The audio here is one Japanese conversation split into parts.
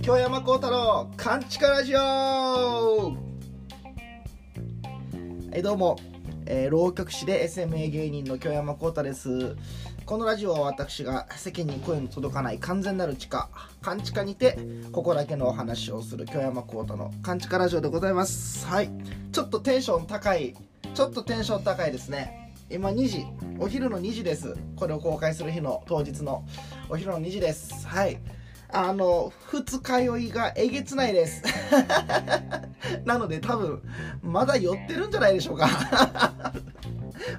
京山幸太郎カンチカラジオ。はいどうも、えー、浪曲師で SMA 芸人の京山幸太です。このラジオは私が世間に声の届かない完全なる地下カンチカにてここだけのお話をする京山幸太のカンチカラジオでございます。はい。ちょっとテンション高いちょっとテンション高いですね。今2時お昼の2時ですこれを公開する日の当日のお昼の2時ですはいあの、二日酔いがえげつないです。なので多分、まだ酔ってるんじゃないでしょうか。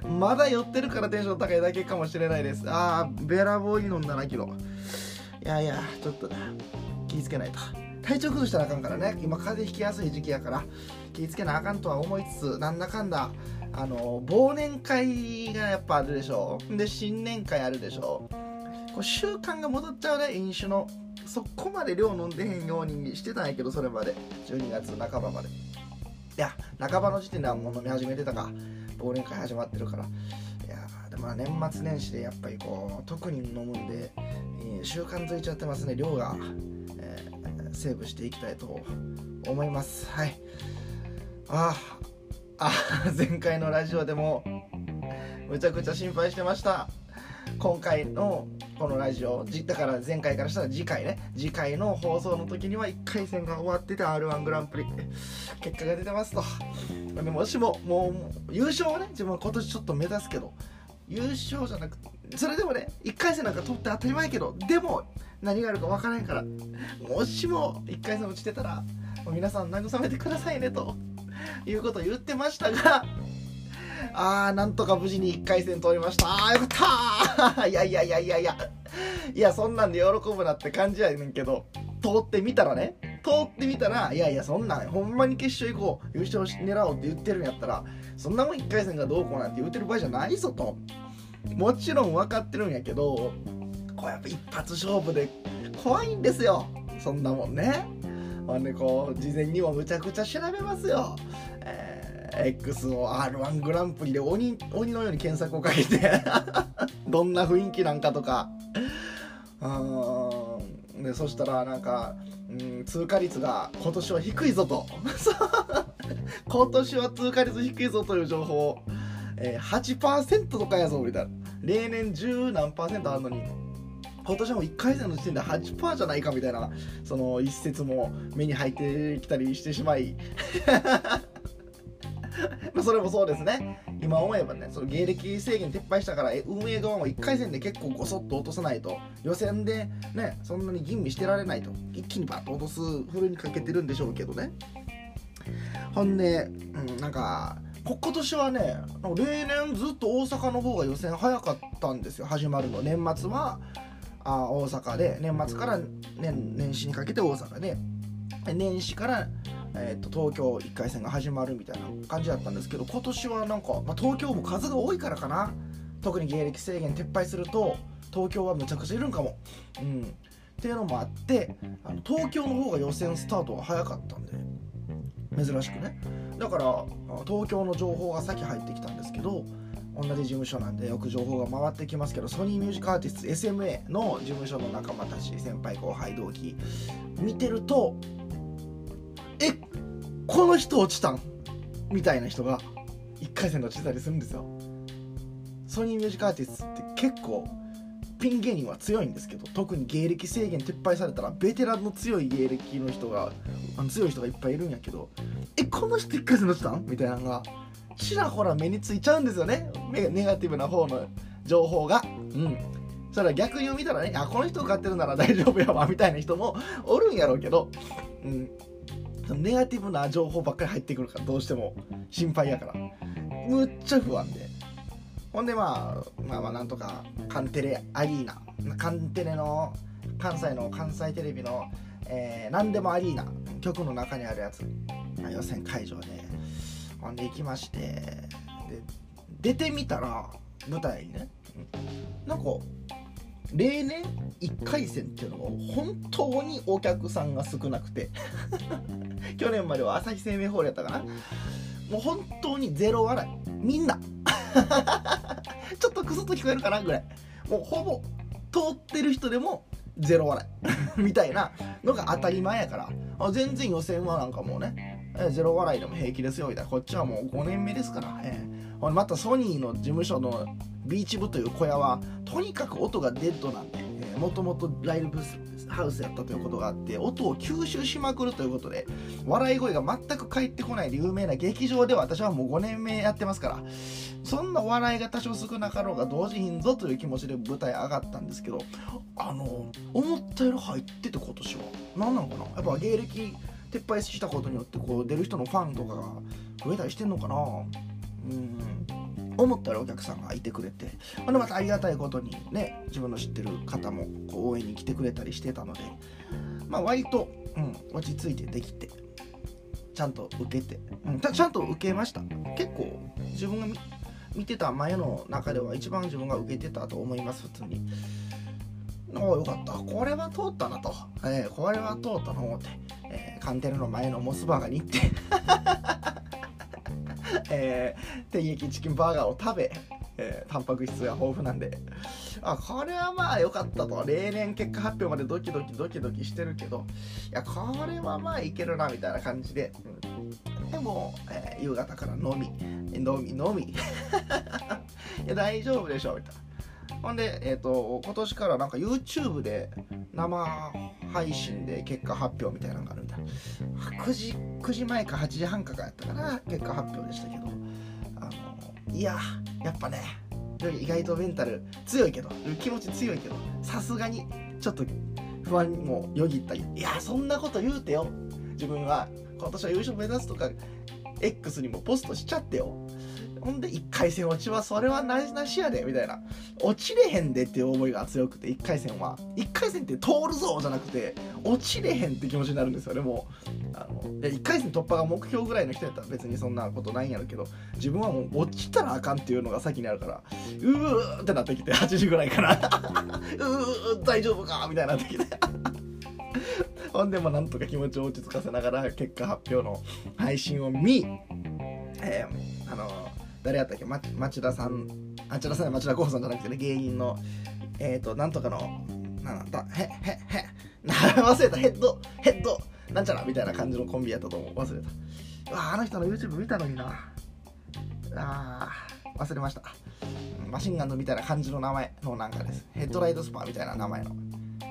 まだ酔ってるからテンション高いだけかもしれないです。ああ、ベラボーイ飲んだな、けど。いやいや、ちょっと気ぃつけないと。体調崩したらあかんからね。今、風邪ひきやすい時期やから、気ぃつけなあかんとは思いつつ、なんだかんだ、あの、忘年会がやっぱあるでしょ？で、新年会あるでしょ？こう習慣が戻っちゃうね、飲酒の。そこまで量飲んでへんようにしてたんやけどそれまで。12月半ばまで。いや半ばの時点ではもう飲み始めてたか。忘年会始まってるから。いやでも年末年始でやっぱりこう特に飲むんで、えー、習慣づいちゃってますね。量が、えー、セーブしていきたいと思います。はい。あああ 前回のラジオでもむちゃくちゃ心配してました。今回のこのラジオだから前回からしたら次回ね。次回の放送の時には1回戦が終わってて r 1グランプリ結果が出てますと。でもしももう優勝はね自分は今年ちょっと目指すけど優勝じゃなくそれでもね1回戦なんか取って当たり前けどでも何があるか分からんからもしも1回戦落ちてたら皆さん慰めてくださいねと。いうことを言ってましたが あー、なんとか無事に1回戦通りました。あー、よかったー いやいやいやいやいや。いや、そんなんで喜ぶなって感じやねんけど、通ってみたらね、通ってみたら、いやいや、そんなん、ほんまに決勝行こう、優勝狙おうって言ってるんやったら、そんなもん1回戦がどうこうなんて言ってる場合じゃないぞと。もちろん分かってるんやけど、こうやっぱ一発勝負で怖いんですよ。そんなもんね。ほんでこう、事前にもむちゃくちゃ調べますよ。えー X を R1 グランプリで鬼鬼のように検索をかけて。どんな雰囲気なんかとか。うんでそしたらなんか、うん、通過率が今年は低いぞと。今年は通過率低いぞという情報、えー、8%とかやぞみたいな。例年10何パーセントあるのに。今年も1回戦の時点で8%じゃないかみたいなその一節も目に入ってきたりしてしまい。まそれもそうですね。今思えばねその芸歴制限撤廃したから運営側も1回戦で結構ごそっと落とさないと。予選でねそんなに吟味してられないと。一気にバッと落とすふるにかけてるんでしょうけどね。ほんで、うん、なんか今年はね例年ずっと大阪の方が予選早かったんですよ。始まるの。年末はあ大阪で年末から年年始にかけて大阪で。年始からえーと、東京1回戦が始まるみたいな感じだったんですけど今年はなんか、まあ、東京も数が多いからかな。特に芸歴制限撤廃すると東京はむちゃくちゃいるんかも、うん、っていうのもあってあの東京の方が予選スタートが早かったんで珍しくね。だから東京の情報が先入ってきたんですけど同じ事務所なんでよく情報が回ってきますけどソニーミュージックアーティスト SMA の事務所の仲間たち先輩後輩同期見てるとえこの人落ちたん？みたいな人が1回戦で落ちたりするんですよ。ソニーミュージックアーティストって結構ピン芸人は強いんですけど特に芸歴制限撤廃されたらベテランの強い芸歴の人があの強い人がいっぱいいるんやけどえこの人1回戦落ちたん？みたいなのがちらほら目についちゃうんですよね。ネガティブな方の情報が。うん。それは逆に見たらねあこの人受かってるなら大丈夫やわみたいな人もおるんやろうけど、うん、ネガティブな情報ばっかり入ってくるからどうしても心配やから。むっちゃ不安で。ほんでまあまあまあなんとかカンテレアリーナ。カンテレの関西の関西テレビの、えー、何でもアリーナ。局の中にあるやつ、まあ、予選会場でほんで行きまして。で出てみたら舞台にねなんか例年1回戦っていうのも本当にお客さんが少なくて。去年までは朝日生命ホールやったかな。もう本当にゼロ笑い。みんな。ちょっとクスッと聞こえるかなぐらい。もうほぼ通ってる人でもゼロ笑い。みたいなのが当たり前やから。あ全然予選はなんかもうね、えゼロ笑いでも平気ですよみたいな。こっちはもう5年目ですから、えー、またソニーの事務所のビーチ部という小屋はとにかく音がデッドなんでもともとライブハウスやったということがあって音を吸収しまくるということで笑い声が全く返ってこないで有名な劇場では私はもう5年目やってますからそんな笑いが多少少なかろうが同時にぞという気持ちで舞台上がったんですけどあの思ったより入ってて今年は。何なのかな。やっぱ芸歴撤廃したことによってこう出る人のファンとかが増えたりしてんのかな。うん。思ったらお客さんがいてくれて。ほんでまたありがたいことにね自分の知ってる方もこう応援に来てくれたりしてたので。まあ割と、うん、落ち着いてできてちゃんと受けて、うん、ちゃんと受けました。結構自分が見てた前の中では一番自分が受けてたと思います普通に。おおよかった。これは通ったなと、えー、これは通ったの思って、カンテレの前のモスバーガーに行って。えー、天焼チキンバーガーを食べ、えー、タンパク質が豊富なんで。あこれはまあ良かったと。例年結果発表までドキドキドキドキしてるけど。いやこれはまあいけるなみたいな感じで、うん、でも、えー、夕方から飲み。飲み飲み。いや大丈夫でしょみたいな。ほんで、えーと、今年からなんか YouTube で生配信で結果発表みたいなのがある9時 ,9 時前か8時半かかやったかな。結果発表でしたけど。あのいややっぱね意外とメンタル強いけど気持ち強いけどさすがにちょっと不安にもよぎったり。いやそんなこと言うてよ。自分は今年は優勝目指すとか X にもポストしちゃってよ。ほんで1回戦落ちはそれはなしなしやでみたいな。落ちれへんでっていう思いが強くて1回戦は。1回戦って通るぞじゃなくて落ちれへんって気持ちになるんですよねもう。あの1回戦突破が目標ぐらいの人やったら別にそんなことないんやろうけど自分はもう落ちたらあかんっていうのが先にあるからうーってなってきて8時ぐらいから。うー大丈夫かみたいになってきて。ほんでもなんとか気持ちを落ち着かせながら結果発表の配信を見、えー、あの誰やったっけ、ま、町田さん。あ町田さん町田光さんじゃなくてね。芸人の。えっ、ー、となんとかの。なんだ？へへへ。忘れた。ヘッド。ヘッド。なんちゃら。みたいな感じのコンビやったと思う。忘れた。わあの人の YouTube 見たのにな。あ忘れました。マシンガンドみたいな感じの名前のなんかです。ヘッドライトスパーみたいな名前の。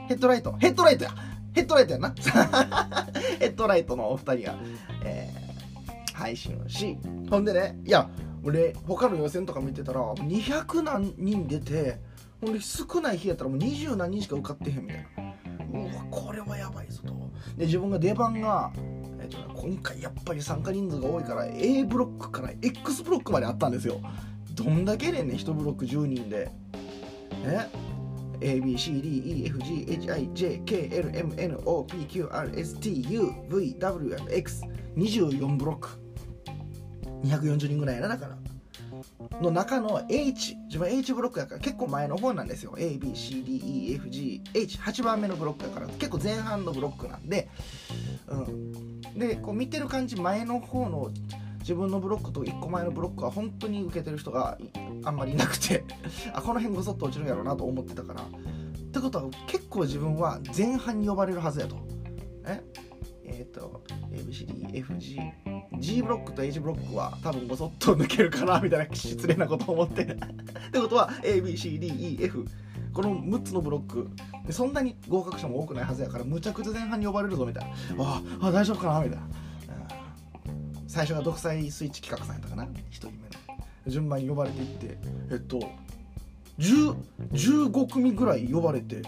ヘッドライト。ヘッドライトや。ヘッドライトやな。ヘッドライトのお二人が、えー、配信をし。ほんでねいや俺他の予選とか見てたら200何人出てほんで少ない日やったらもう20何人しか受かってへんみたいな。うわこれはやばいぞと。で自分が出番が、えーと、今回やっぱり参加人数が多いから A ブロックから X ブロックまであったんですよ。どんだけねんね1ブロック10人で。え？ABCDEFGHIJKLMNOPQRSTUVWX24 ブロック。240人ぐらいやなだから。の中の H 自分 H ブロックやから結構前の方なんですよ。ABCDEFGH8 番目のブロックやから結構前半のブロックなんで、うん、でこう見てる感じ前の方の自分のブロックと1個前のブロックは本当に受けてる人があんまりいなくて。あこの辺ごそっと落ちるんやろうなと思ってたから。ってことは結構自分は前半に呼ばれるはずやと。ええっ、と ABCDFG G ブロックと H ブロックは多分ごそっと抜けるかなみたいな失礼なことを思って。ってことは ABCDEF この6つのブロック。でそんなに合格者も多くないはずやからむちゃくちゃ前半に呼ばれるぞみたいな。ああ大丈夫かなみたいな。最初が独裁スイッチ企画さんやったかな1人目の。順番に呼ばれていって。えっと15組ぐらい呼ばれて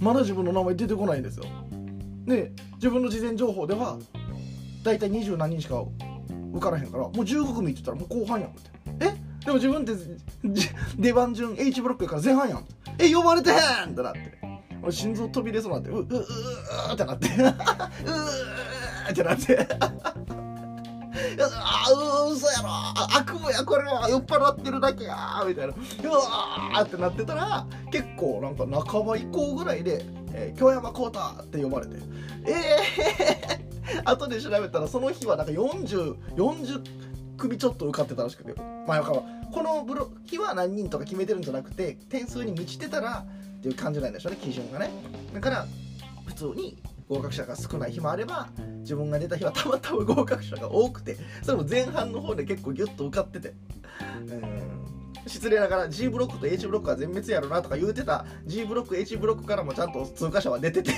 まだ自分の名前出てこないんですよ。で自分の事前情報では大体二十何人しか受からへんからもう15組って言ったらもう後半やんって。え？でも自分って出番順 H ブロックやから前半やんえ呼ばれてへんってなって。俺心臓飛び出そうなってううううってなって。ううってなって。あ う嘘やろ。悪夢やこれは酔っ払ってるだけや。みたいな。うわーってなってたら結構なんか半ば以降ぐらいで「えー、京山幸太」って呼ばれて。ええー 後で調べたらその日はなんか4040 40組ちょっと受かってたらしくてまあこのブロ日は何人とか決めてるんじゃなくて点数に満ちてたらっっていう感じなんでしょうね基準がね。だから普通に合格者が少ない日もあれば自分が出た日はたまたま合格者が多くてそれも前半の方で結構ギュッと受かっててうん。失礼ながら G ブロックと H ブロックは全滅やろなとか言うてた G ブロック H ブロックからもちゃんと通過者は出てて。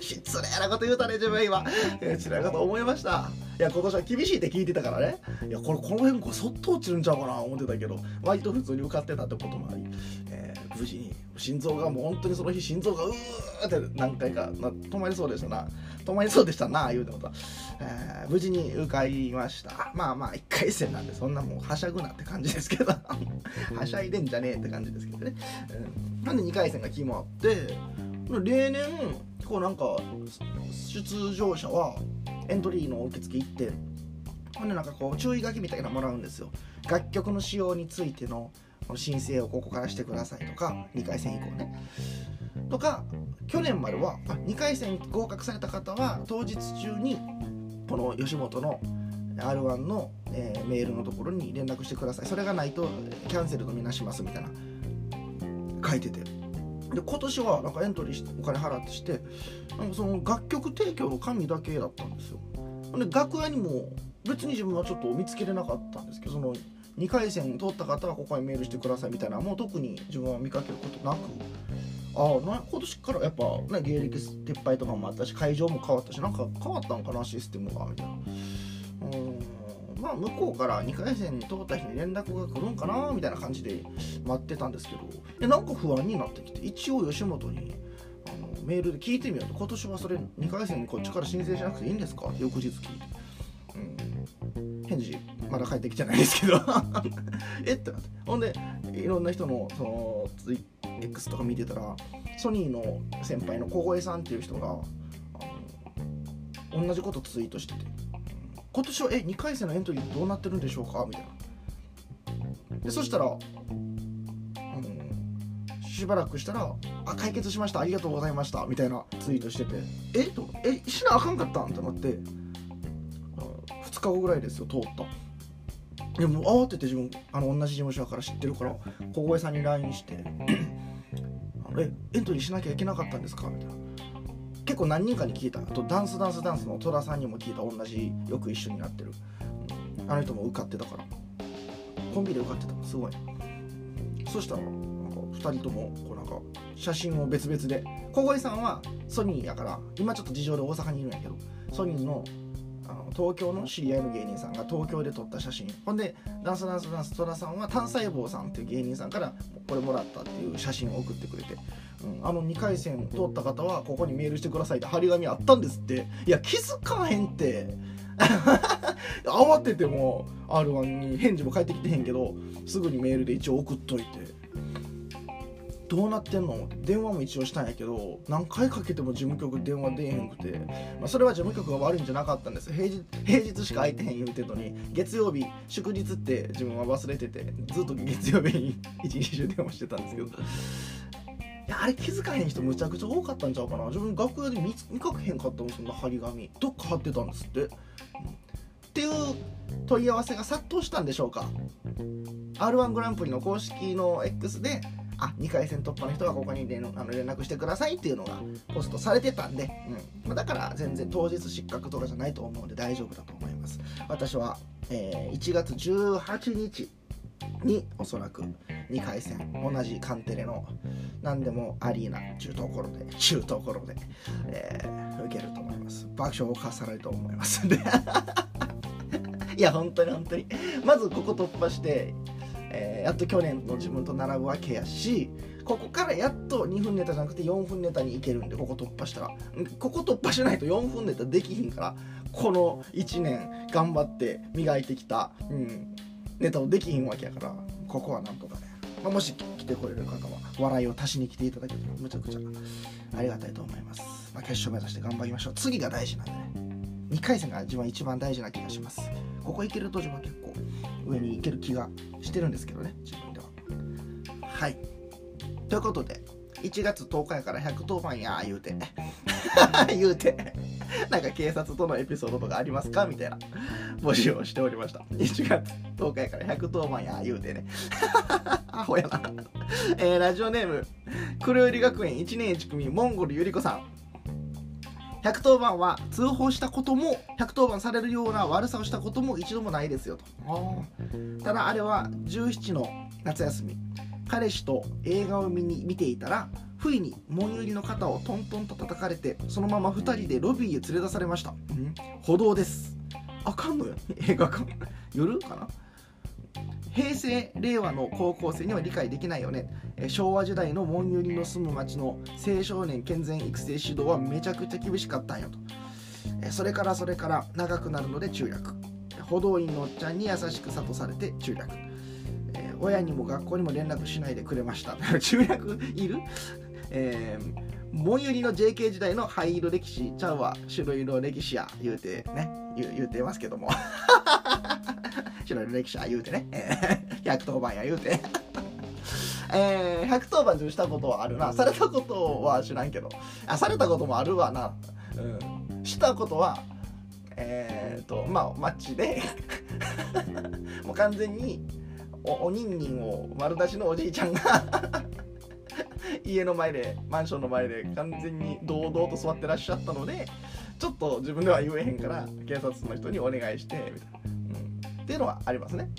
失礼なこと言うたね自分今。失礼なこと思いました。いや今年は厳しいって聞いてたからね。いやこれこの辺こうそっと落ちるんちゃうかな思ってたけど。割と普通に受かってたってこともあり、えー、無事に心臓がもう本当にその日心臓がうーって何回かな止まりそうでしたな。止まりそうでしたな言うてことは、えー、無事に受かりました。まあまあ1回戦なんでそんなもうはしゃぐなって感じですけど。はしゃいでんじゃねえって感じですけどね、うん、なんで2回戦が決まって例年こうなんか出場者はエントリーの受付行ってほんでなんかこう注意書きみたいなのもらうんですよ。楽曲の使用についての申請をここからしてくださいとか2回戦以降ねとか去年までは2回戦合格された方は当日中にこの吉本の R1 の、えー、メールのところに連絡してください。それがないとキャンセルとみなしますみたいな。書いてて。で今年はなんかエントリーしてお金払ってしてなんかその楽曲提供の紙だけだったんですよ。で楽屋にも別に自分はちょっと見つけれなかったんですけどその2回戦通った方はここにメールしてくださいみたいなもう特に自分は見かけることなく。ああ今年からやっぱね芸歴撤廃とかもあったし会場も変わったしなんか変わったんかなシステムがみたいな。うん。まあ向こうから2回戦に通った日に連絡が来るんかなみたいな感じで待ってたんですけどえなんか不安になってきて一応吉本にあのメールで聞いてみようと。今年はそれ2回戦にこっちから申請しなくていいんですか？って翌日聞いて、うん、返事まだ返ってきてないですけど。え？ってなって。ほんでいろんな人のそのツイ X とか見てたらソニーの先輩の小越さんっていう人が同じことツイートしてて。今年はえ2回戦のエントリーどうなってるんでしょうか？みたいな。でそしたら、うん、しばらくしたら「あ解決しました。ありがとうございました」みたいなツイートしてて「え？とえしなあかんかったん?」ってなって2日後ぐらいですよ通った。でも慌てて自分あの同じ事務所から知ってるから小越さんに LINE して「えエントリーしなきゃいけなかったんですか?」みたいな。結構何人かに聞いたあとダンスダンスダンスの戸田さんにも聞いた。同じよく一緒になってる、あの人も受かってたから。コンビで受かってたすごい。そしたらなんか2人ともこうなんか写真を別々で。小越さんはソニーやから今ちょっと事情で大阪にいるんやけどソニーのあの東京の知り合いの芸人さんが東京で撮った写真。ほんでダンスダンスダンス戸田さんは単細胞さんっていう芸人さんからこれもらったっていう写真を送ってくれて。うん、あの2回戦通った方はここにメールしてくださいって張り紙あったんですって。いや気づかへんって。慌てても R1 に返事も返ってきてへんけどすぐにメールで一応送っといて。どうなってんの？電話も一応したんやけど何回かけても事務局電話出えへんくて、まあ、それは事務局が悪いんじゃなかったんです。平日平日しか空いてへん言うてんのに月曜日祝日って自分は忘れててずっと月曜日に 一日中電話してたんですけど。いやあれ気づかへん人むちゃくちゃ多かったんちゃうかな。自分楽屋で見見かけへんかったもんそんな張り紙。どっか貼ってたんですって、っていう問い合わせが殺到したんでしょうか。r 1グランプリの公式の X であ2回戦突破の人はここに連あの連絡してくださいっていうのがポストされてたんで、うん。ま、だから全然当日失格とかじゃないと思うんで大丈夫だと思います。私は、えー、1月18日におそらく2回戦同じカンテレの何でもアリーナ中ところで中ところで、えー、受けると思います。爆笑をかされると思います。ん でいや本当に本当に。まずここ突破して、やっと去年の自分と並ぶわけやしここからやっと2分ネタじゃなくて4分ネタにいけるんでここ突破したら。ここ突破しないと4分ネタできひんからこの1年頑張って磨いてきた、うん、ネタをできひんわけやからここはなんとかね、まあ、もし来てこれる方は笑いを足しに来ていただけたらむちゃくちゃありがたいと思います、まあ、決勝目指して頑張りましょう。次が大事なんでね。2回戦が自分一番大事な気がします。ここ行けると自分は結構上に行ける気がしてるんですけどね自分では。はい。ということで1月10日やから110番や言うて。言うて。なんか警察とのエピソードとかありますか？みたいな募集をしておりました。1月10日やから110番や言うてね。アホやな、えー、ラジオネーム黒百合学園1年1組モンゴルゆり子さん。110番は通報したことも110番されるような悪さをしたことも一度もないですよと。ただあれは17の夏休み。彼氏と映画を見に見ていたら不意に門寄りの肩をトントンと叩かれてそのまま2人でロビーへ連れ出されました。歩道です。あかんのよ。映画館。夜かな？平成令和の高校生には理解できないよね昭和時代の門寄りの住む町の青少年健全育成指導はめちゃくちゃ厳しかったんよと。それからそれから長くなるので中略。歩道員のおっちゃんに優しく諭されて中略。親にも学校にも連絡しないでくれました。中略いる？えー、門寄りの JK 時代の灰色歴史ちゃうわ白色歴史や言うてね。言うてますけども。白色歴史や言うてね、110番や言うて。えー、110番中したことはあるな。されたことは知らんけど。あされたこともあるわな、うん、したことはえっ、ー、とまあマッチで。もう完全におおにんにんを丸出しのおじいちゃんが 家の前でマンションの前で完全に堂々と座ってらっしゃったのでちょっと自分では言えへんから警察の人にお願いしてみたいな、うん、っていうのはありますね。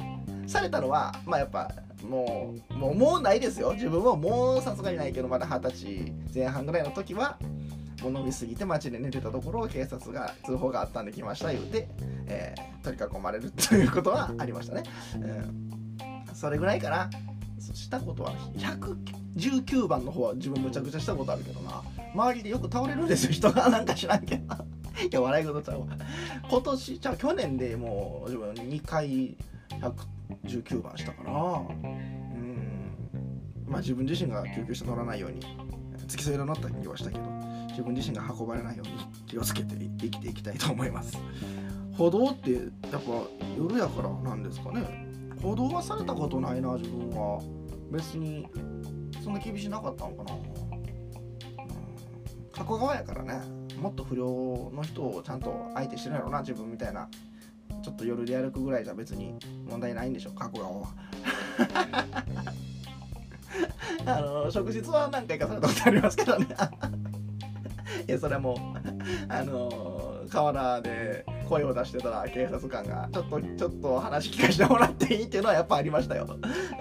されたのはまあやっぱもうもうもうないですよ。自分ももうさすがにないけどまだ二十歳前半ぐらいの時はもう飲みすぎて街で寝てたところを警察が通報があったんで来ました言うて、えー、取り囲まれるということはありましたね、うん、それぐらいかな。したことは119番の方は自分むちゃくちゃしたことあるけどな。周りでよく倒れるんですよ。人がなんか知らんけど。いや笑い事ちゃうわ。今年じゃあ去年でもう自分2回19番したから。うん。まあ自分自身が救急車乗らないように付き添いの乗った気はしたけど自分自身が運ばれないように気をつけて生きていきたいと思います。歩道ってやっぱ夜やからなんですかね。歩道はされたことないな自分は。別にそんな厳しなかったのかな、うん、加古川やからね。もっと不良の人をちゃんと相手してるやろな自分みたいな。ちょっと夜で歩くぐらいじゃ別に問題ないんでしょ加古川は。あの職質は何回かされたことありますけどね。いやそれはもうあの河原で声を出してたら警察官がちょっとちょっと話聞かせてもらっていいっていうのはやっぱありましたよ。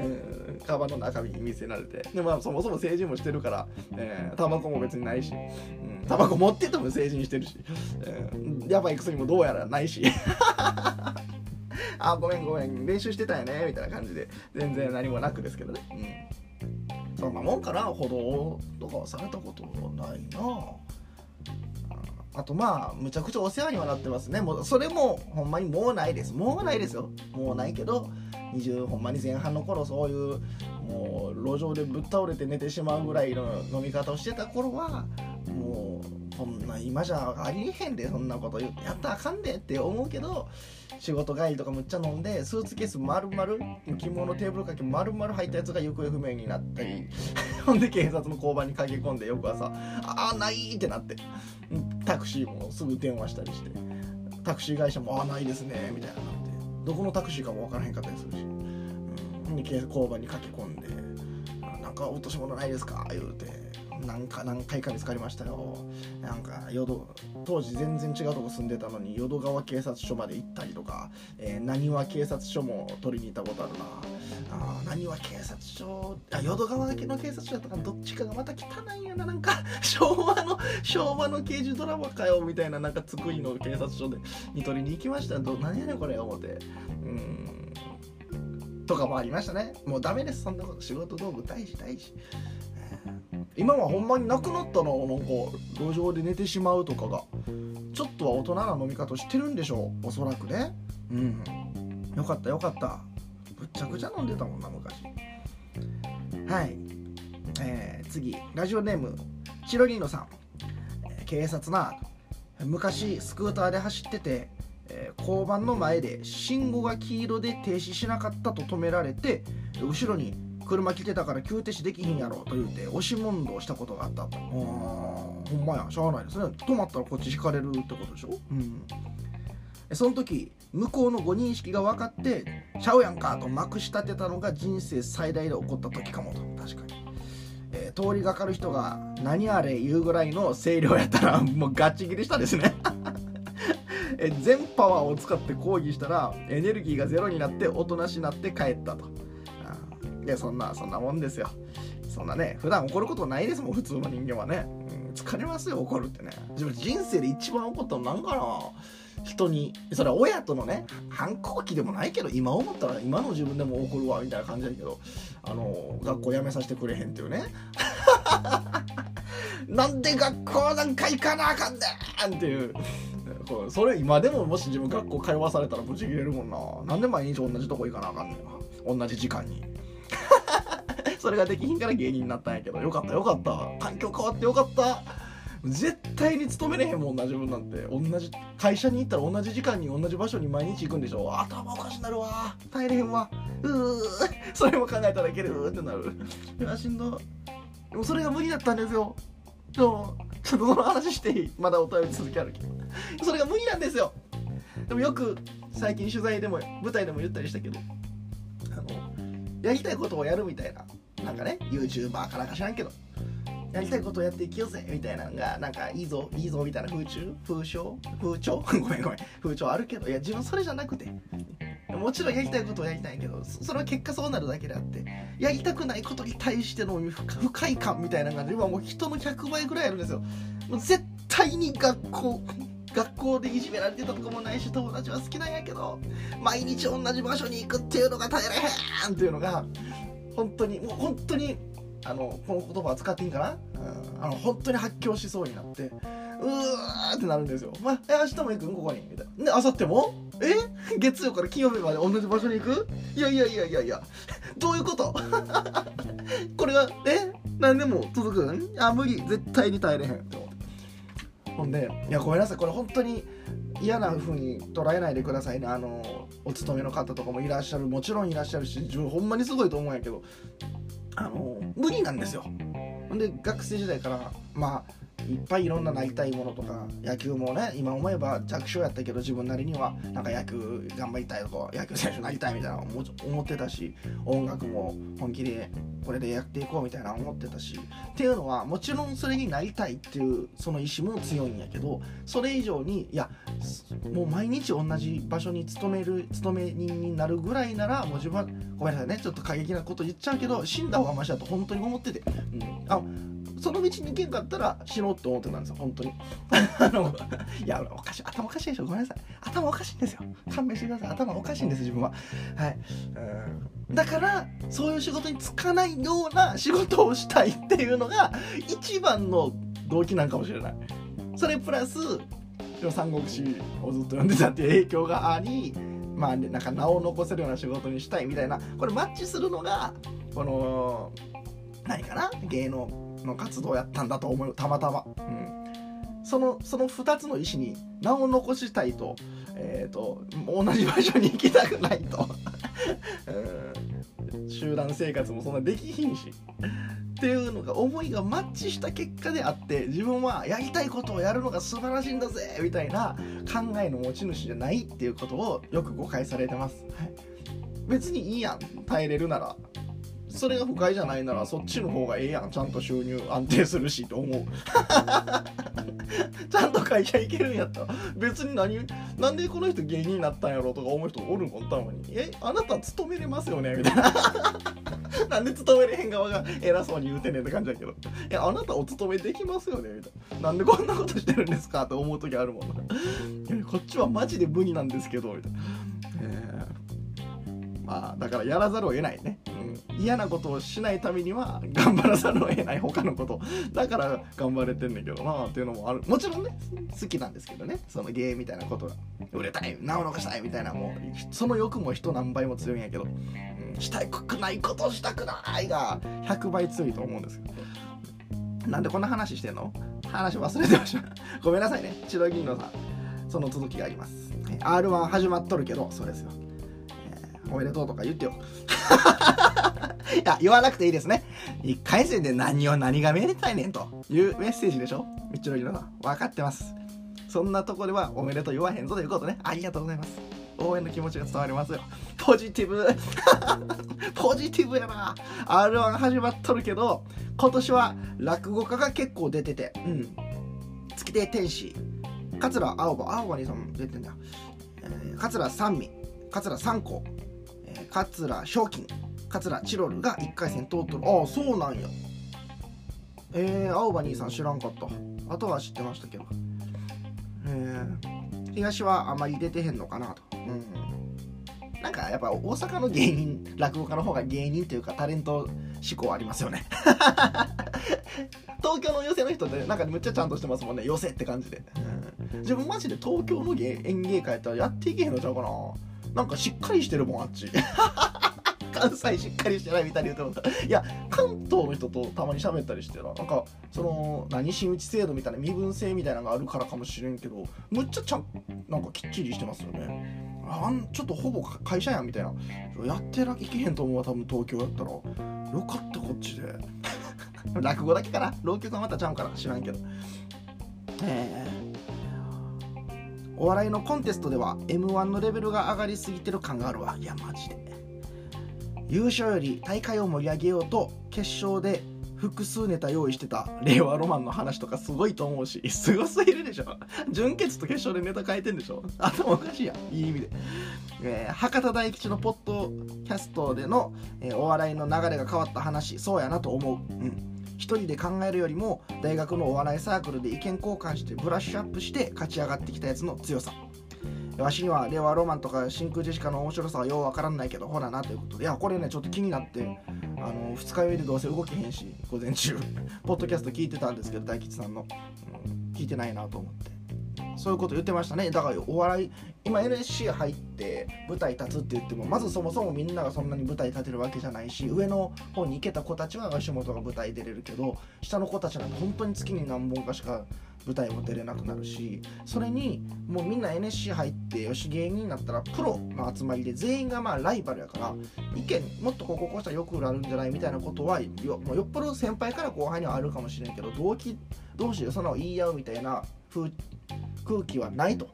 うん、カバンの中身見せられて。でまあそもそも成人もしてるから、えー、タバコも別にないし、うん、タバコ持ってても成人してるし、えー、やばい薬もどうやらないし。あごめんごめん練習してたよね。みたいな感じで。全然何もなくですけどね、うん、そんなもんかな歩道とかはされたことないな。あとまあむちゃくちゃお世話にはなってますね。もうそれもほんまにもうないです。もうないですよ。もうないけど20ほんまに前半の頃そういうもう路上でぶっ倒れて寝てしまうぐらいの飲み方をしてた頃はもうこんな今じゃありえへんでそんなことやったらあかんでって思うけど仕事帰りとかむっちゃ飲んでスーツケース丸々着物テーブル掛け丸々入ったやつが行方不明になったりほんで警察の交番に駆け込んで翌朝「ああない!」ってなってタクシーもすぐ電話したりしてタクシー会社も「ああないですね」みたいなどこのタクシーかも分からへんかったりするし、うん、で交番に駆け込んで「なんか落とし物ないですか?」言うて。何か何回か見つかりましたよ。なんか淀当時全然違うとこ住んでたのに淀川警察署まで行ったりとかなにわ警察署も取りに行ったことあるな。あなにわ警察署あ淀川だけの警察署だったかどっちかがまた汚いんやな。なんか 昭和の昭和の刑事ドラマかよみたいななんか作りの警察署でに取りに行きました。ど何やねんこれ思って。うん。とかもありましたね。もうダメです。そんなこと。仕事道具大事大事。今はほんまになくなったななんか路上で寝てしまうとかが。ちょっとは大人な飲み方してるんでしょうおそらくね。うん。よかったよかった。ぶっちゃくちゃ飲んでたもんな昔。はい。えー、次。ラジオネームチロリーノさん、えー、警察な。昔スクーターで走ってて、えー、交番の前で信号が黄色で停止しなかったと止められて後ろに車来てたから急停止できひんやろと言うて押し問答したことがあったと。ほんまやしゃあないですね。止まったらこっち引かれるってことでしょ？うん。その時向こうのご認識が分かってちゃうやんかとまくし立てたのが人生最大で起こった時かもと。確かに、えー、通りがかる人が何あれ言うぐらいの声量やったらもうガチ切れしたですね。え全パワーを使って抗議したらエネルギーがゼロになっておとなしになって帰ったとでそんなそんなもんですよ。そんなね普段怒ることないですもん普通の人間はね、うん、疲れますよ怒るってね。自分人生で一番怒ったのなんかな。人にそれは親とのね反抗期でもないけど今思ったら今の自分でも怒るわみたいな感じだけどあの学校辞めさせてくれへんっていうね。なんで学校なんか行かなあかんねんっていう。それ今でももし自分学校通わされたらブチ切れるもんな。なんで毎日同じとこ行かなあかんねん。同じ時間に。それができひんから芸人になったんやけどよかったよかった。環境変わってよかった。絶対に勤めれへんもんな自分なんて。同じ会社に行ったら同じ時間に同じ場所に毎日行くんでしょ。頭おかしなるわ。耐えれへんわ。うー。それも考えたらいける。ってなる。いやしんど。でもそれが無理だったんですよ。でもちょっとその話していい？まだお便り続きあるけど。それが無理なんですよ。でもよく最近取材でも舞台でも言ったりしたけどあのやりたいことをやるみたいな。なんかね YouTuber かなんか知らんけどやりたいことをやっていきようぜみたいなのがなんかいいぞいいぞみたいな風潮？風潮？風潮？ごめんごめん。風潮あるけどいや自分それじゃなくてもちろんやりたいことをやりたいけどそれは結果そうなるだけであってやりたくないことに対しての不快感みたいなのが自分はもう人の100倍ぐらいあるんですよ。もう絶対に学校学校でいじめられてたとかもないし友達は好きなんやけど毎日同じ場所に行くっていうのが耐えられへんっていうのが本当にもう本当にあのこの言葉は使っていいかな、うん、あの本当に発狂しそうになってうーってなるんですよ。まあ、え明日も行く？んここに。みたいな。で、明後日も？え？月曜から金曜日まで同じ場所に行く？いやいやいやいやいや、どういうこと？これが、え？何でも続くん？あ、無理。絶対に耐えれへんって思って。ほんで、いや、ごめんなさい。これ本当に嫌な風に捉えないでくださいね。あの、お勤めの方とかもいらっしゃる。もちろんいらっしゃるし、自分ほんまにすごいと思うんやけど、あの無理なんですよ。で学生時代からまあいっぱいいろんななりたいものとか野球もね今思えば弱小やったけど自分なりにはなんか野球頑張りたいとか野球選手になりたいみたいな思ってたし音楽も本気でこれでやっていこうみたいな思ってたしっていうのはもちろんそれになりたいっていうその意志も強いんやけどそれ以上にいやもう毎日同じ場所に勤める勤め人になるぐらいならもう自分はごめんなさいねちょっと過激なこと言っちゃうけど死んだ方がマシだと本当に思ってて、うん、あその道に行けんかったら死のうって思ってたんですよ本当に。あ のいやおかしい。頭おかしいでしょ。ごめんなさい。頭おかしいんですよ。勘弁してください。頭おかしいんです自分は。はい。だからそういう仕事に就かないような仕事をしたいっていうのが一番の動機なんかもしれない。それプラス三国志をずっと読んでたっていう影響がありまあ、なんか名を残せるような仕事にしたいみたいなこれマッチするのがこの何かな？芸能の活動やったんだと思うたまたま、うん、そのその2つの意思に名を残したいと,、えーと、同じ場所に行きたくないと。集団生活もそんなできひんし。っていうのが思いがマッチした結果であって自分はやりたいことをやるのが素晴らしいんだぜみたいな考えの持ち主じゃないっていうことをよく誤解されてます、はい、別にいいやん。耐えれるなら。それが不快じゃないならそっちの方がええやん。ちゃんと収入安定するしと思う。ちゃんと会社行けるんやったら別に何なんでこの人芸人になったんやろとか思う人おるもんたまに。えあなた勤めれますよね？みたいな。なんで勤めれへん側が偉そうに言うてんねんって感じだけど。いやあなたお勤めできますよね？みたいな。なんでこんなことしてるんですか？って思う時あるもん。なこっちはマジで無理なんですけどみたいな、え。ー、まあだからやらざるを得ないね。嫌なことをしないためには頑張らざるを得ない他のこと。だから頑張れてんねんけどなっていうのもある。もちろんね好きなんですけどね。その芸みたいなことが。売れたい名を残したいみたいなもうその欲も人何倍も強いんやけど、うん、したくないことしたくないが100倍強いと思うんですけどなんでこんな話してんの？話忘れてました。ごめんなさいね。千鳥銀のさん。その続きがあります。R1 始まっとるけどそうですよおめでとうとか言ってよ。いや、言わなくていいですね。1回戦で何を何がめでたいねんというメッセージでしょ。みっちのりの。さん。分かってます。そんなとこではおめでとう言わへんぞということね。ありがとうございます。応援の気持ちが伝わりますよ。ポジティブ。ポジティブやな。R1 始まっとるけど今年は落語家が結構出てて。うん。月亭天使。桂青葉。青葉にさん出てんだ、えー、桂三味。桂三光、桂賞金桂チロルが1回戦通っとる。ああそうなんや。えー、青葉兄さん知らんかった。あとは知ってましたけど。えー、東はあまり出てへんのかなと。うん。なんかやっぱ大阪の芸人落語家の方が芸人というかタレント志向ありますよね。東京の寄席の人ってなんかむっちゃちゃんとしてますもんね。寄席って感じで、うん、自分マジで東京の芸演芸会やったらやっていけへんのちゃうかななんかしっかりしてるもんあっち。関西しっかりしてないみたいに言うてもいや関東の人とたまに喋ったりしてな。なんかその何真打ち制度みたいな身分制みたいなのがあるからかもしれんけどむっちゃちゃんなんかきっちりしてますよね。あんちょっとほぼ会社やんみたいな。やってらいけへんと思うわ多分東京やったら。よかったこっちで。落語だけかな。浪曲はまたちゃうから知らんけど。えー、お笑いのコンテストでは m 1のレベルが上がりすぎてる感があるわ。いやマジで。優勝より大会を盛り上げようと決勝で複数ネタ用意してた令和ロマンの話とかすごいと思うしすごすぎるでしょ。準決と決勝でネタ変えてんでしょ。頭おかしいやん。いい意味で、えー、博多大吉のポッドキャストでの、えー、お笑いの流れが変わった話そうやなと思う。うん。1人で考えるよりも大学のお笑いサークルで意見交換してブラッシュアップして勝ち上がってきたやつの強さ。わしには令和ロマンとか真空ジェシカの面白さはようわからないけどほらなということで。いやこれねちょっと気になってあの二日酔いでどうせ動けへんし午前中ポッドキャスト聞いてたんですけど大吉さんの、うん、聞いてないなと思って。そういうこと言ってましたね。だからお笑い今 NSC 入って舞台立つって言ってもまずそもそもみんながそんなに舞台立てるわけじゃないし上の方に行けた子たちは吉本が舞台出れるけど下の子たちなんて本当に月に何本かしか舞台も出れなくなるしそれにもうみんな NSC 入ってよし芸人になったらプロの集まりで全員がまあライバルやから意見もっとこここうしたらよくなるんじゃないみたいなことはよもうよっぽど先輩から後輩にはあるかもしれんけど同期同士でそんなの言い合うみたいな風空気はないと。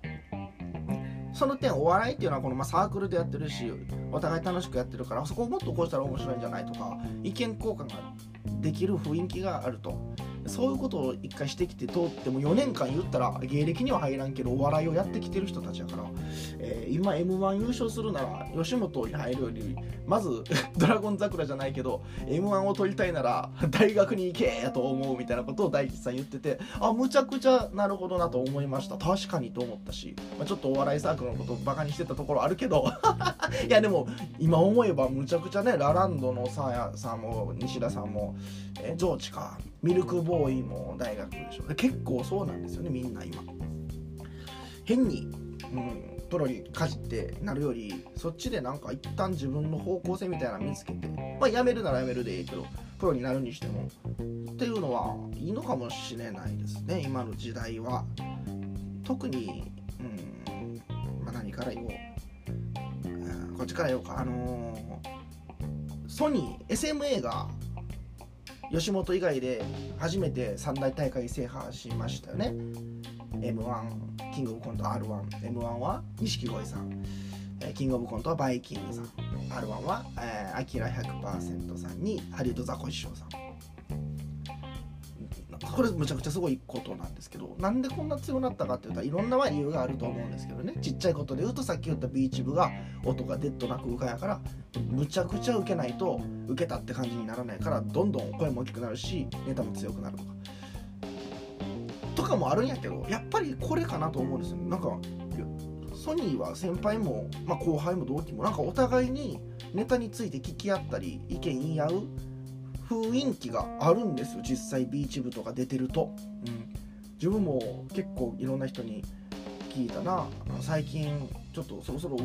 その点お笑いっていうのはこのまサークルでやってるしお互い楽しくやってるからそこをもっとこうしたら面白いんじゃないとか意見交換ができる雰囲気があるとそういうことを一回してきて通っても4年間言ったら芸歴には入らんけどお笑いをやってきてる人たちやから、えー、今 m 1優勝するなら吉本に入るよりまず ドラゴン桜じゃないけど m 1を取りたいなら大学に行けやと思うみたいなことを大吉さん言っててあむちゃくちゃなるほどなと思いました。確かにと思ったし、まあ、ちょっとお笑いサークルのことをバカにしてたところあるけど。いやでも今思えばむちゃくちゃねラランドのサーヤさんも西田さんも、えー、ジョーチか。ミルクボーイも大学でしょ。で結構そうなんですよねみんな今。変に、うん、プロにかじってなるよりそっちでなんか一旦自分の方向性みたいなの見つけてまあ辞めるなら辞めるでいいけどプロになるにしても。っていうのはいいのかもしれないですね今の時代は。特に、うんまあ、何から言おう、うん、こっちから言おうか。あのー、ソニー SMA が吉本以外で初めて三大大会制覇しましたよね。m 1キングオブコント r 1 m 1は錦鯉さん。キングオブコントはバイキングさん。r 1はアキラ100%さんにハリウッドザコシショウさん。これむちゃくちゃすごいことなんですけどなんでこんな強くなったかっていうといろんな理由があると思うんですけどね。ちっちゃいことで言うとさっき言ったビーチ部が音がデッドな空間やからむちゃくちゃ受けないと受けたって感じにならないからどんどん声も大きくなるしネタも強くなるとか。とかもあるんやけどやっぱりこれかなと思うんですよね。なんかソニーは先輩も、まあ、後輩も同期もなんかお互いにネタについて聞き合ったり意見言い合う雰囲気があるんですよ。実際ビーチ部とか出てると、うん、自分も結構いろんな人に聞いたな。最近ちょっとそろそろ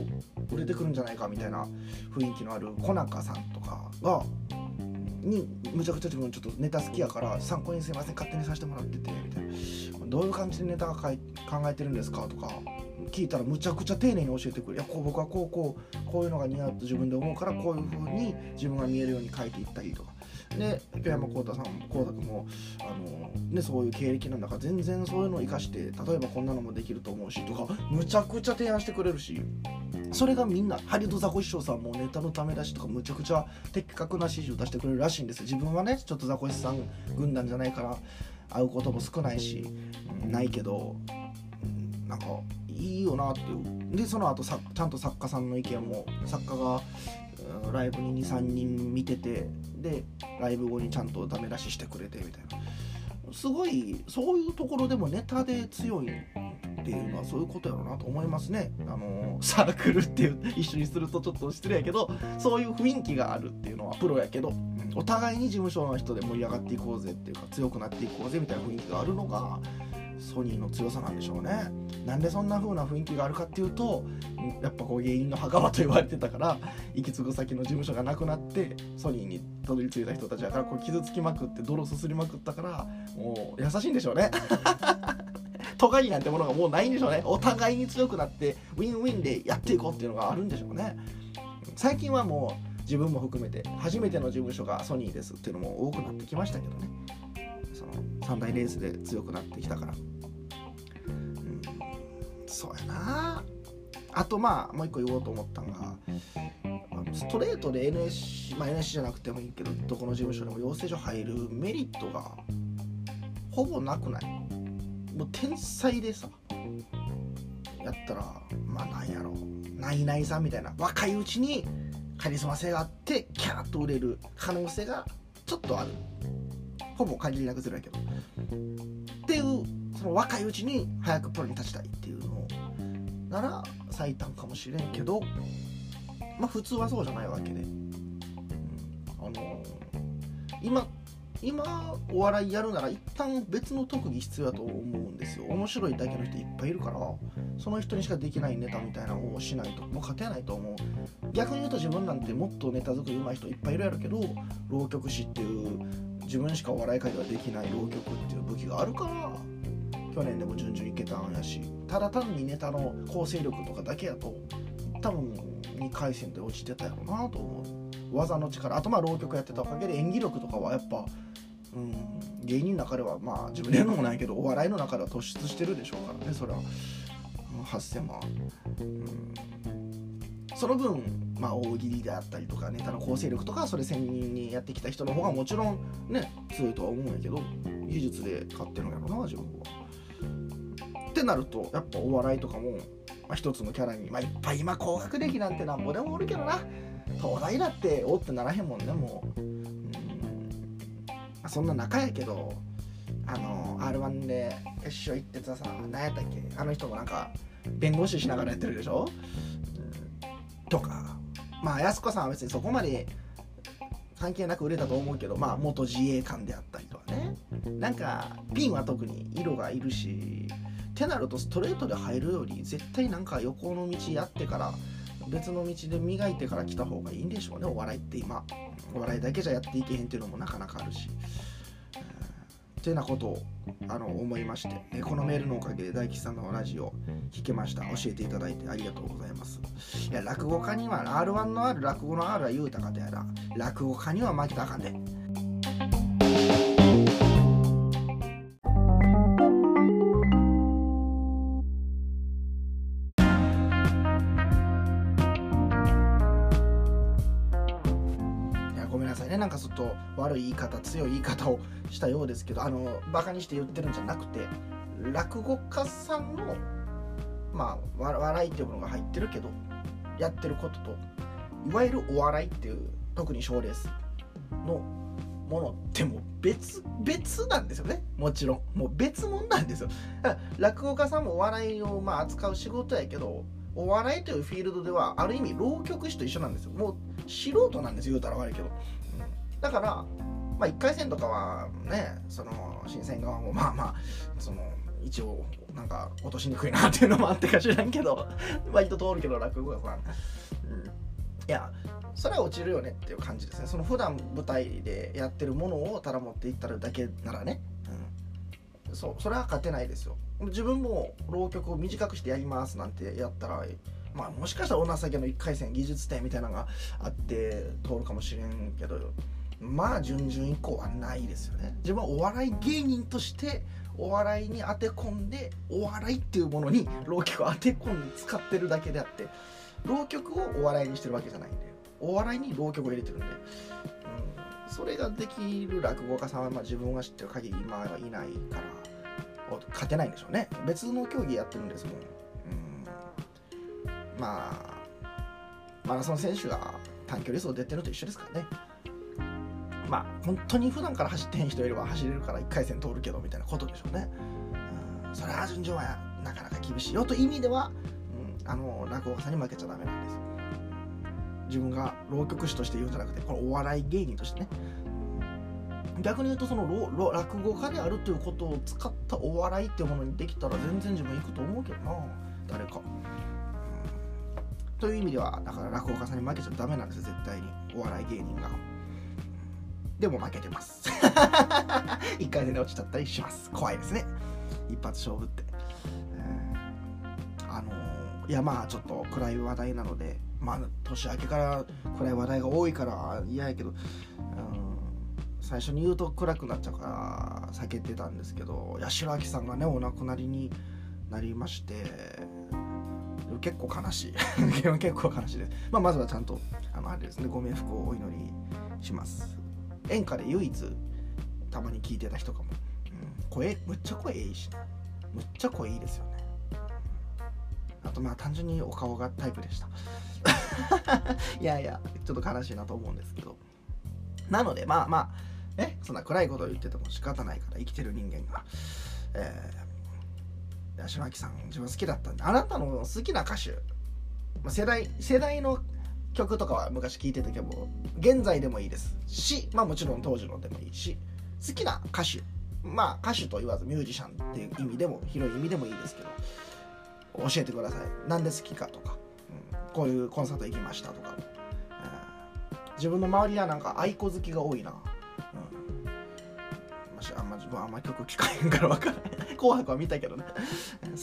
売れてくるんじゃないかみたいな雰囲気のある小中さんとかがにむちゃくちゃ自分ちょっとネタ好きやから参考にすいません勝手にさせてもらっててみたいな。どういう感じでネタが考えてるんですかとか聞いたらむちゃくちゃ丁寧に教えてくれいやこう僕はこうこうこういうのが似合うと自分で思うからこういう風に自分が見えるように書いていったりとか。で京山幸太さん幸太君もあの、ね、そういう経歴なんだから全然そういうのを生かして例えばこんなのもできると思うしとかむちゃくちゃ提案してくれるしそれがみんなハリウッドザコシショウさんもネタのためだしとかむちゃくちゃ的確な指示を出してくれるらしいんです自分はねちょっとザコシさん軍団じゃないから会うことも少ないし、ないけど、なんかいいよなっていう。でその後さちゃんと作家さんの意見も作家がライブに23人見ててでライブ後にちゃんとダメ出ししてくれてみたいな。すごいそういうところでもネタで強いっていうのはそういうことやろうなと思いますね。あのサークルっていう一緒にするとちょっと失礼やけどそういう雰囲気があるっていうのはプロやけどお互いに事務所の人で盛り上がっていこうぜっていうか強くなっていこうぜみたいな雰囲気があるのがソニーの強さなんでしょうね。なんでそんな風な雰囲気があるかっていうとやっぱこう芸人の墓場と言われてたから行き継ぐ先の事務所がなくなってソニーにたどり着いた人たちだからこう傷つきまくって泥すすりまくったからもう優しいんでしょうね。尖りなんてものがもうないんでしょうね。お互いに強くなってウィンウィンでやっていこうっていうのがあるんでしょうね。最近はもう自分も含めて初めての事務所がソニーですっていうのも多くなってきましたけどね。その3大レースで強くなってきたから。うん。そうやな。あとまあもう一個言おうと思ったのがストレートで NSC まあ NSC じゃなくてもいいけどどこの事務所でも養成所入るメリットがほぼなくない？もう天才でさやったらまあなんやろないないさんみたいな若いうちにカリスマ性があってキャーッと売れる可能性がちょっとある。ほぼ限りなくずるやけど。っていうその若いうちに早くプロに立ちたいっていうのなら最短かもしれんけどまあ普通はそうじゃないわけで、うん、あのー、今今お笑いやるなら一旦別の特技必要だと思うんですよ。面白いだけの人いっぱいいるからその人にしかできないネタみたいなのをしないともう勝てないと思う。逆に言うと自分なんてもっとネタ作り上手い人いっぱいいるやろうけど浪曲師っていう自分しかお笑い界ではできない浪曲っていう武器があるから去年でも順々いけたんやしただ単にネタの構成力とかだけやと多分2回戦で落ちてたやろうなと思う技の力あとまあ浪曲やってたおかげで演技力とかはやっぱうん、芸人の中ではまあ自分で言うのもないけどお笑いの中では突出してるでしょうからねそれは。8000万、うん、その分、まあ、大喜利であったりとかネタの構成力とかそれ専任にやってきた人の方がもちろんね強いとは思うんやけど技術で勝ってるんやろな自分は。ってなるとやっぱお笑いとかも、まあ、一つのキャラに、まあ、いっぱい今高学歴なんてなんぼでもおるけどな東大だっておってならへんもんねもう。うんそんな仲やけどあの r 1で決勝行ってたさ何やったっけあの人もなんか弁護士しながらやってるでしょ、とかまあ安子さんは別にそこまで関係なく売れたと思うけどまあ元自衛官であったりとかね。なんかピンは特に色がいるしってなるとストレートで入るより絶対なんか横の道やってから別の道で磨いてから来た方がいいんでしょうね。お笑いって今。お笑いだけじゃやっていけへんっていうのもなかなかあるし。ってなことをあの思いましてこのメールのおかげで大吉さんのラジオ聞けました。教えていただいてありがとうございます。いや落語家には R1 のある落語の R は言うたかでやら落語家には負けたかんで、悪い言い方強い言い方をしたようですけどあのバカにして言ってるんじゃなくて落語家さんのまあ笑いっていうものが入ってるけどやってることといわゆるお笑いっていう特に賞レースのものってもう別別なんですよね。もちろん。もう別物なんですよ。落語家さんもお笑いをまあ扱う仕事やけどお笑いというフィールドではある意味浪曲師と一緒なんですよ。もう素人なんです言うたら悪いけど。だから、まあ、1回戦とかはねその審査員側もまあまあその一応なんか落としにくいなっていうのもあってか知らんけど 割と通るけど落語がさ、うん、いやそれは落ちるよねっていう感じですね。その普段舞台でやってるものをただ持っていったらだけならね、うん、そうそれは勝てないですよ。自分も浪曲を短くしてやりますなんてやったらまあもしかしたらお情けの1回戦技術点みたいなのがあって通るかもしれんけどまあ準々以降はないですよね。自分はお笑い芸人としてお笑いに当て込んでお笑いっていうものに浪曲を当て込んで使ってるだけであって浪曲をお笑いにしてるわけじゃないんでお笑いに浪曲を入れてるんで、うん、それができる落語家さんはまあ自分が知ってる限り今はいないから勝てないんでしょうね。別の競技やってるんですもん、うん、まあマラソン選手が短距離走出てると一緒ですからね。まあ本当に普段から走ってへん人よりは走れるから1回戦通るけどみたいなことでしょうね、うん、それは順調はなかなか厳しいよという意味では、うん、あの落語家さんに負けちゃダメなんです。自分が浪曲師として言うんじゃなくてこのお笑い芸人としてね。逆に言うとその落語家であるということを使ったお笑いっていうものにできたら全然自分いくと思うけどな。誰か、という意味ではだから落語家さんに負けちゃダメなんですよ絶対に。お笑い芸人が。でも負けてます。1回戦で落ちちゃったりします。怖いですね。一発勝負って、あのー、いやまあちょっと暗い話題なのでまあ年明けから暗い話題が多いから嫌やけど、最初に言うと暗くなっちゃうから避けてたんですけど八代亜紀さんがねお亡くなりになりまして結構悲しい。結構悲しいです、まあ、まずはちゃんとあのあれですねご冥福をお祈りします。演歌で唯一たまに聞いてた人かも、うん、声むっちゃ声いいしむっちゃ声いいですよね、あとまあ単純にお顔がタイプでした。いやいやちょっと悲しいなと思うんですけど。なのでまあまあねそんな暗いことを言ってても仕方ないから生きてる人間がえー、島木さん自分好きだったんであなたの好きな歌手世代世代の曲とかは昔聴いてたけど現在でもいいですしまあもちろん当時のでもいいし好きな歌手まあ歌手と言わずミュージシャンっていう意味でも広い意味でもいいですけど教えてください。なんで好きかとか、うん、こういうコンサート行きましたとか、えー、自分の周りはなんか愛子好きが多いな、うん。あんま自分あんま曲聴かへんから分からない。紅白は見たけどね。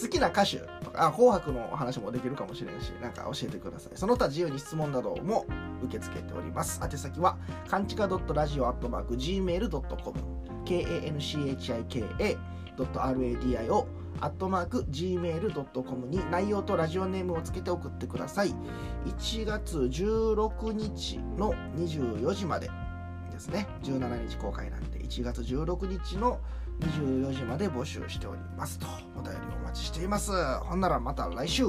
好きな歌手あ紅白の話もできるかもしれんしなんか教えてください。その他自由に質問なども受け付けております。宛先はかんちか .radio.gmail.com kanchika.radio アットマーク gmail.com に内容とラジオネームをつけて送ってください。1月16日の24時までですね。17日公開なんで1月16日の24 24時まで募集しておりますとお便りお待ちしています。ほんならまた来週。